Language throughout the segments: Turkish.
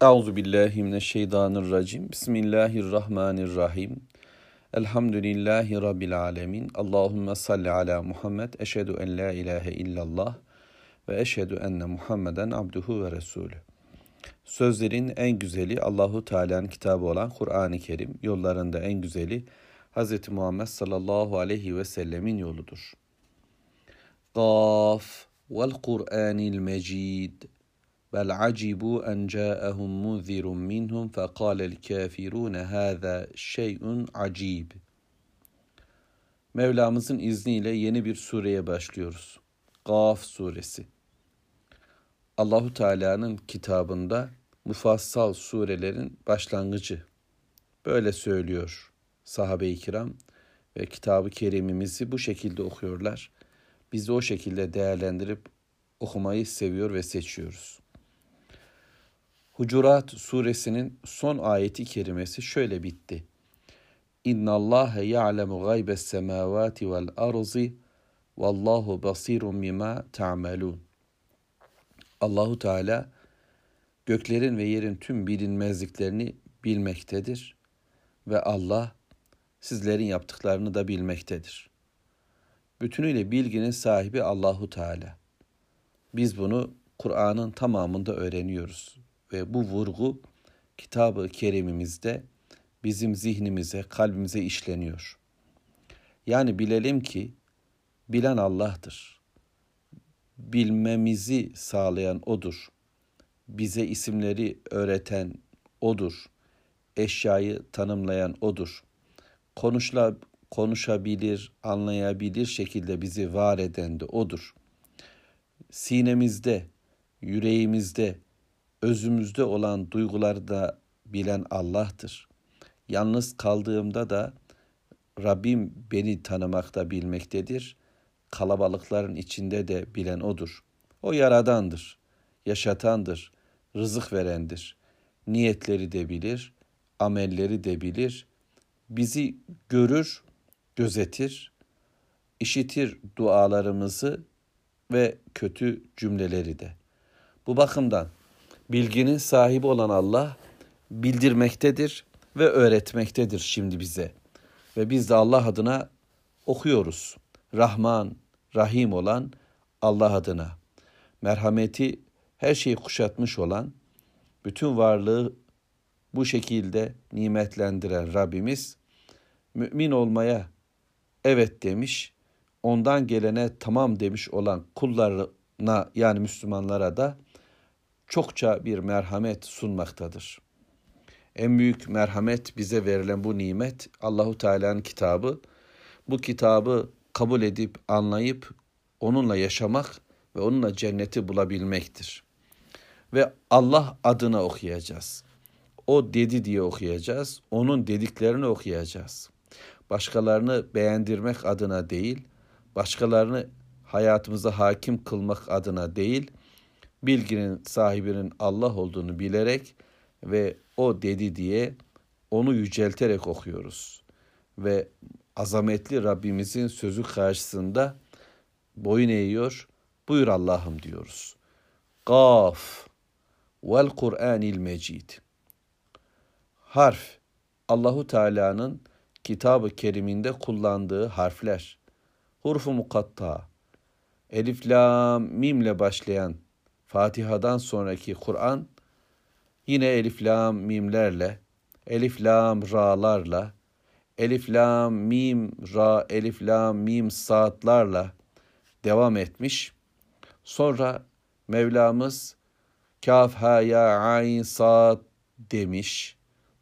Euzu billahi mineşşeytanirracim. Bismillahirrahmanirrahim. Elhamdülillahi rabbil alamin. Allahumme salli ala Muhammed. Eşhedü en la ilahe illallah ve eşhedü enne Muhammeden abduhu ve resulü. Sözlerin en güzeli Allahu Teala'nın kitabı olan Kur'an-ı Kerim. Yollarında en güzeli Hz. Muhammed sallallahu aleyhi ve sellemin yoludur. Gaf vel Kur'anil Mecid. Bel acibu en ca'ahum munzirun minhum fekâlel kâfirûne hâzâ şey'un acib. Mevlamızın izniyle yeni bir sureye başlıyoruz. Gaf suresi. Allahu Teala'nın kitabında mufassal surelerin başlangıcı. Böyle söylüyor sahabe-i kiram ve kitabı kerimimizi bu şekilde okuyorlar. Biz de o şekilde değerlendirip okumayı seviyor ve seçiyoruz. Hucurat suresinin son ayeti kerimesi şöyle bitti. İnna Allahe ya'lemu gaybes semavati vel arzi vallahu basirun bima ta'malun. Allahu Teala göklerin ve yerin tüm bilinmezliklerini bilmektedir ve Allah sizlerin yaptıklarını da bilmektedir. Bütünüyle bilginin sahibi Allahu Teala. Biz bunu Kur'an'ın tamamında öğreniyoruz ve bu vurgu kitabı kerimimizde bizim zihnimize, kalbimize işleniyor. Yani bilelim ki bilen Allah'tır. Bilmemizi sağlayan O'dur. Bize isimleri öğreten O'dur. Eşyayı tanımlayan O'dur. Konuşla, konuşabilir, anlayabilir şekilde bizi var eden de O'dur. Sinemizde, yüreğimizde, özümüzde olan duyguları da bilen Allah'tır. Yalnız kaldığımda da Rabbim beni tanımakta bilmektedir. Kalabalıkların içinde de bilen O'dur. O yaradandır, yaşatandır, rızık verendir. Niyetleri de bilir, amelleri de bilir. Bizi görür, gözetir, işitir dualarımızı ve kötü cümleleri de. Bu bakımdan bilginin sahibi olan Allah bildirmektedir ve öğretmektedir şimdi bize. Ve biz de Allah adına okuyoruz. Rahman, Rahim olan Allah adına. Merhameti her şeyi kuşatmış olan, bütün varlığı bu şekilde nimetlendiren Rabbimiz mümin olmaya evet demiş, ondan gelene tamam demiş olan kullarına yani Müslümanlara da çokça bir merhamet sunmaktadır. En büyük merhamet bize verilen bu nimet Allahu Teala'nın kitabı. Bu kitabı kabul edip anlayıp onunla yaşamak ve onunla cenneti bulabilmektir. Ve Allah adına okuyacağız. O dedi diye okuyacağız. Onun dediklerini okuyacağız. Başkalarını beğendirmek adına değil, başkalarını hayatımıza hakim kılmak adına değil, bilginin sahibinin Allah olduğunu bilerek ve o dedi diye onu yücelterek okuyoruz. Ve azametli Rabbimizin sözü karşısında boyun eğiyor. Buyur Allah'ım diyoruz. Gaf vel Kur'anil Mecid. Harf Allahu Teala'nın kitabı keriminde kullandığı harfler. Hurfu mukatta. Elif, lam, mimle başlayan Fatiha'dan sonraki Kur'an yine elif lam mimlerle, elif lam ra'larla, elif lam mim ra, elif lam mim saatlarla devam etmiş. Sonra Mevlamız kaf ha ya ayn saat demiş.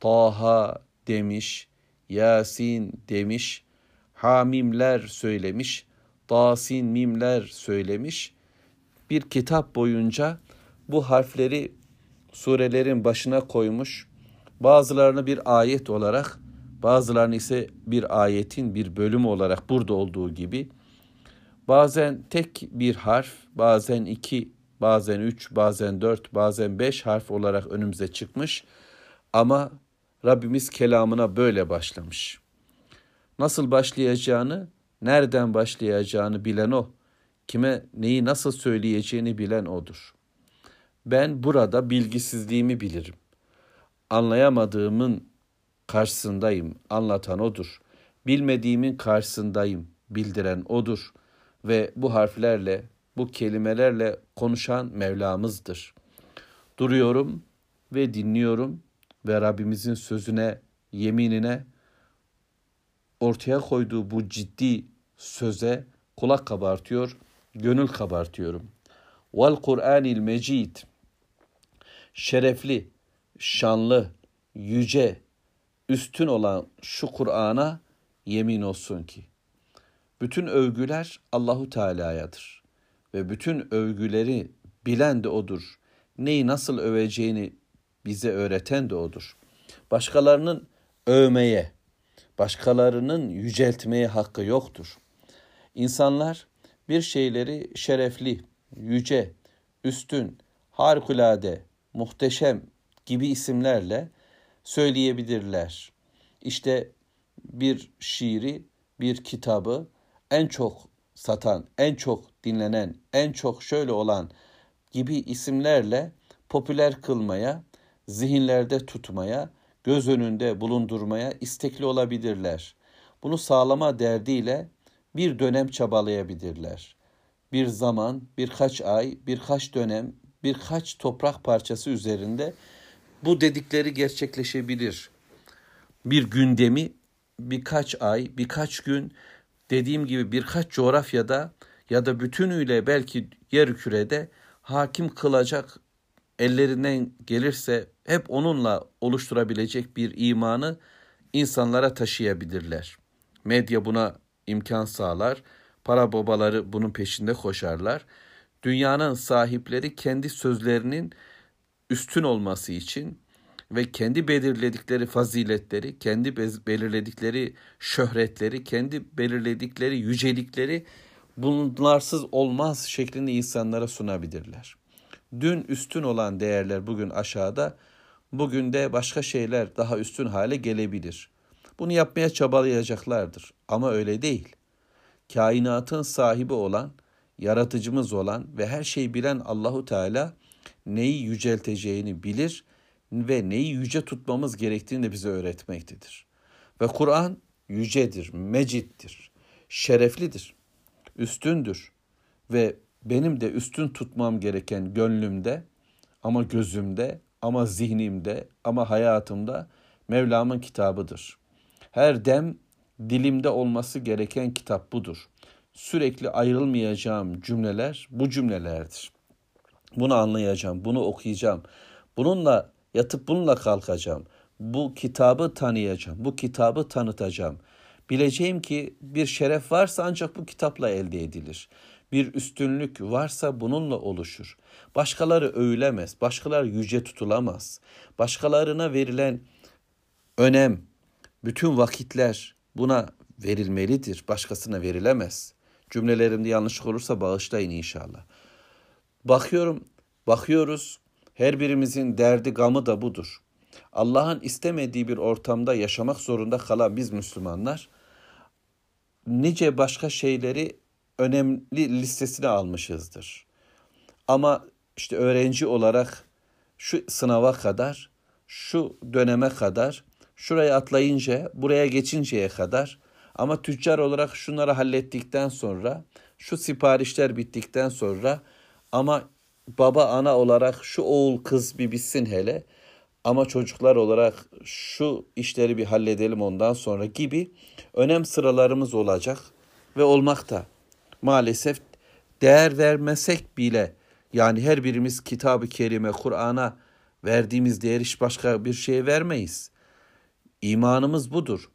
Taha demiş. Yasin demiş. Hamimler söylemiş. Tasin mimler söylemiş bir kitap boyunca bu harfleri surelerin başına koymuş. Bazılarını bir ayet olarak, bazılarını ise bir ayetin bir bölümü olarak burada olduğu gibi bazen tek bir harf, bazen iki, bazen üç, bazen dört, bazen beş harf olarak önümüze çıkmış. Ama Rabbimiz kelamına böyle başlamış. Nasıl başlayacağını, nereden başlayacağını bilen o kime neyi nasıl söyleyeceğini bilen odur. Ben burada bilgisizliğimi bilirim. Anlayamadığımın karşısındayım, anlatan odur. Bilmediğimin karşısındayım, bildiren odur. Ve bu harflerle, bu kelimelerle konuşan Mevlamızdır. Duruyorum ve dinliyorum ve Rabbimizin sözüne, yeminine, ortaya koyduğu bu ciddi söze kulak kabartıyor, gönül kabartıyorum. Vel Kur'anil Mecid şerefli, şanlı, yüce, üstün olan şu Kur'an'a yemin olsun ki bütün övgüler Allahu Teala'yadır ve bütün övgüleri bilen de odur. Neyi nasıl öveceğini bize öğreten de odur. Başkalarının övmeye, başkalarının yüceltmeye hakkı yoktur. İnsanlar bir şeyleri şerefli, yüce, üstün, harikulade, muhteşem gibi isimlerle söyleyebilirler. İşte bir şiiri, bir kitabı en çok satan, en çok dinlenen, en çok şöyle olan gibi isimlerle popüler kılmaya, zihinlerde tutmaya, göz önünde bulundurmaya istekli olabilirler. Bunu sağlama derdiyle bir dönem çabalayabilirler. Bir zaman, birkaç ay, birkaç dönem, birkaç toprak parçası üzerinde bu dedikleri gerçekleşebilir. Bir gündemi birkaç ay, birkaç gün dediğim gibi birkaç coğrafyada ya da bütünüyle belki yer kürede hakim kılacak ellerinden gelirse hep onunla oluşturabilecek bir imanı insanlara taşıyabilirler. Medya buna imkan sağlar. Para babaları bunun peşinde koşarlar. Dünyanın sahipleri kendi sözlerinin üstün olması için ve kendi belirledikleri faziletleri, kendi belirledikleri şöhretleri, kendi belirledikleri yücelikleri bunlarsız olmaz şeklinde insanlara sunabilirler. Dün üstün olan değerler bugün aşağıda, bugün de başka şeyler daha üstün hale gelebilir. Bunu yapmaya çabalayacaklardır ama öyle değil. Kainatın sahibi olan, yaratıcımız olan ve her şeyi bilen Allahu Teala neyi yücelteceğini bilir ve neyi yüce tutmamız gerektiğini de bize öğretmektedir. Ve Kur'an yücedir, mecittir, şereflidir, üstündür ve benim de üstün tutmam gereken gönlümde ama gözümde ama zihnimde ama hayatımda Mevlam'ın kitabıdır. Her dem dilimde olması gereken kitap budur. Sürekli ayrılmayacağım cümleler bu cümlelerdir. Bunu anlayacağım, bunu okuyacağım. Bununla yatıp bununla kalkacağım. Bu kitabı tanıyacağım, bu kitabı tanıtacağım. Bileceğim ki bir şeref varsa ancak bu kitapla elde edilir. Bir üstünlük varsa bununla oluşur. Başkaları övülemez, başkaları yüce tutulamaz. Başkalarına verilen önem, bütün vakitler buna verilmelidir. Başkasına verilemez. Cümlelerimde yanlışlık olursa bağışlayın inşallah. Bakıyorum, bakıyoruz. Her birimizin derdi, gamı da budur. Allah'ın istemediği bir ortamda yaşamak zorunda kalan biz Müslümanlar nice başka şeyleri önemli listesine almışızdır. Ama işte öğrenci olarak şu sınava kadar, şu döneme kadar, şuraya atlayınca, buraya geçinceye kadar ama tüccar olarak şunları hallettikten sonra, şu siparişler bittikten sonra ama baba ana olarak şu oğul kız bir bitsin hele ama çocuklar olarak şu işleri bir halledelim ondan sonra gibi önem sıralarımız olacak ve olmakta. Maalesef değer vermesek bile yani her birimiz kitabı kerime, Kur'an'a verdiğimiz değer hiç başka bir şeye vermeyiz. İmanımız budur.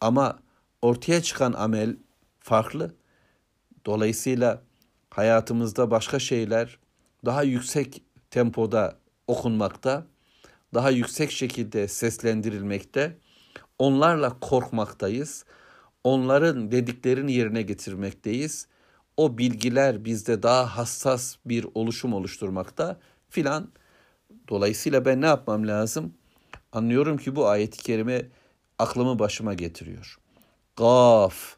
Ama ortaya çıkan amel farklı. Dolayısıyla hayatımızda başka şeyler daha yüksek tempoda okunmakta, daha yüksek şekilde seslendirilmekte. Onlarla korkmaktayız. Onların dediklerini yerine getirmekteyiz. O bilgiler bizde daha hassas bir oluşum oluşturmakta filan. Dolayısıyla ben ne yapmam lazım? Anlıyorum ki bu ayeti kerime aklımı başıma getiriyor. Gaf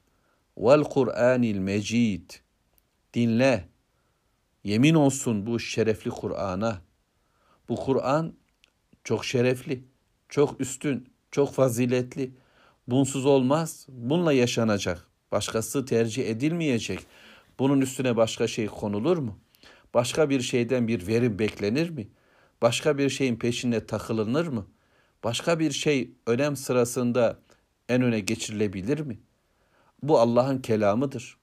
vel Kur'anil mecid. Dinle. Yemin olsun bu şerefli Kur'an'a. Bu Kur'an çok şerefli, çok üstün, çok faziletli. Bunsuz olmaz, bununla yaşanacak. Başkası tercih edilmeyecek. Bunun üstüne başka şey konulur mu? Başka bir şeyden bir verim beklenir mi? Başka bir şeyin peşine takılınır mı? Başka bir şey önem sırasında en öne geçirilebilir mi? Bu Allah'ın kelamıdır.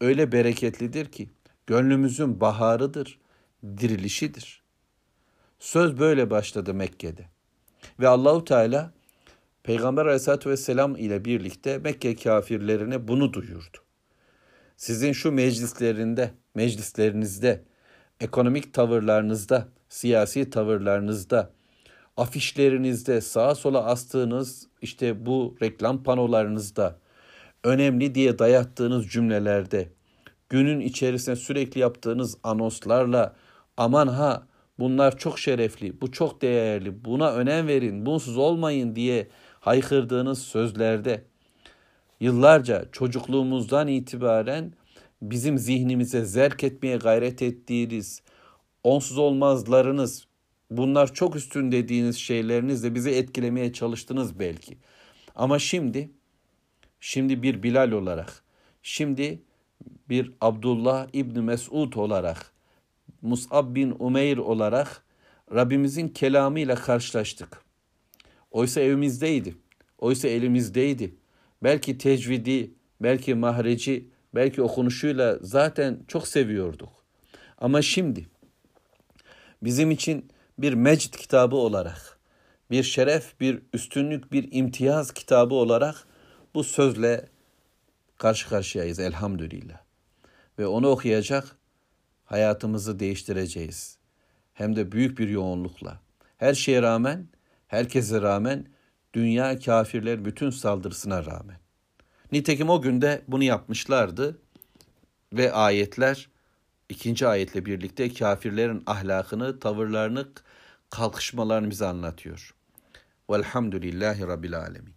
Öyle bereketlidir ki gönlümüzün baharıdır, dirilişidir. Söz böyle başladı Mekke'de. Ve Allahu Teala Peygamber Aleyhisselatü Vesselam ile birlikte Mekke kafirlerine bunu duyurdu. Sizin şu meclislerinde, meclislerinizde, ekonomik tavırlarınızda, siyasi tavırlarınızda, afişlerinizde, sağa sola astığınız işte bu reklam panolarınızda, önemli diye dayattığınız cümlelerde, günün içerisinde sürekli yaptığınız anonslarla aman ha bunlar çok şerefli, bu çok değerli, buna önem verin, bunsuz olmayın diye haykırdığınız sözlerde yıllarca çocukluğumuzdan itibaren bizim zihnimize zerk etmeye gayret ettiğiniz onsuz olmazlarınız bunlar çok üstün dediğiniz şeylerinizle bizi etkilemeye çalıştınız belki. Ama şimdi şimdi bir Bilal olarak, şimdi bir Abdullah İbni Mesud olarak, Mus'ab bin Umeyr olarak Rabbimizin kelamıyla karşılaştık. Oysa evimizdeydi. Oysa elimizdeydi. Belki tecvidi, belki mahreci, belki okunuşuyla zaten çok seviyorduk. Ama şimdi bizim için bir mecd kitabı olarak, bir şeref, bir üstünlük, bir imtiyaz kitabı olarak bu sözle karşı karşıyayız elhamdülillah. Ve onu okuyacak, hayatımızı değiştireceğiz. Hem de büyük bir yoğunlukla. Her şeye rağmen, herkese rağmen, dünya kafirler bütün saldırısına rağmen. Nitekim o günde bunu yapmışlardı ve ayetler ikinci ayetle birlikte kafirlerin ahlakını, tavırlarını, kalkışmalarını bize anlatıyor. Velhamdülillahi Rabbil Alemin.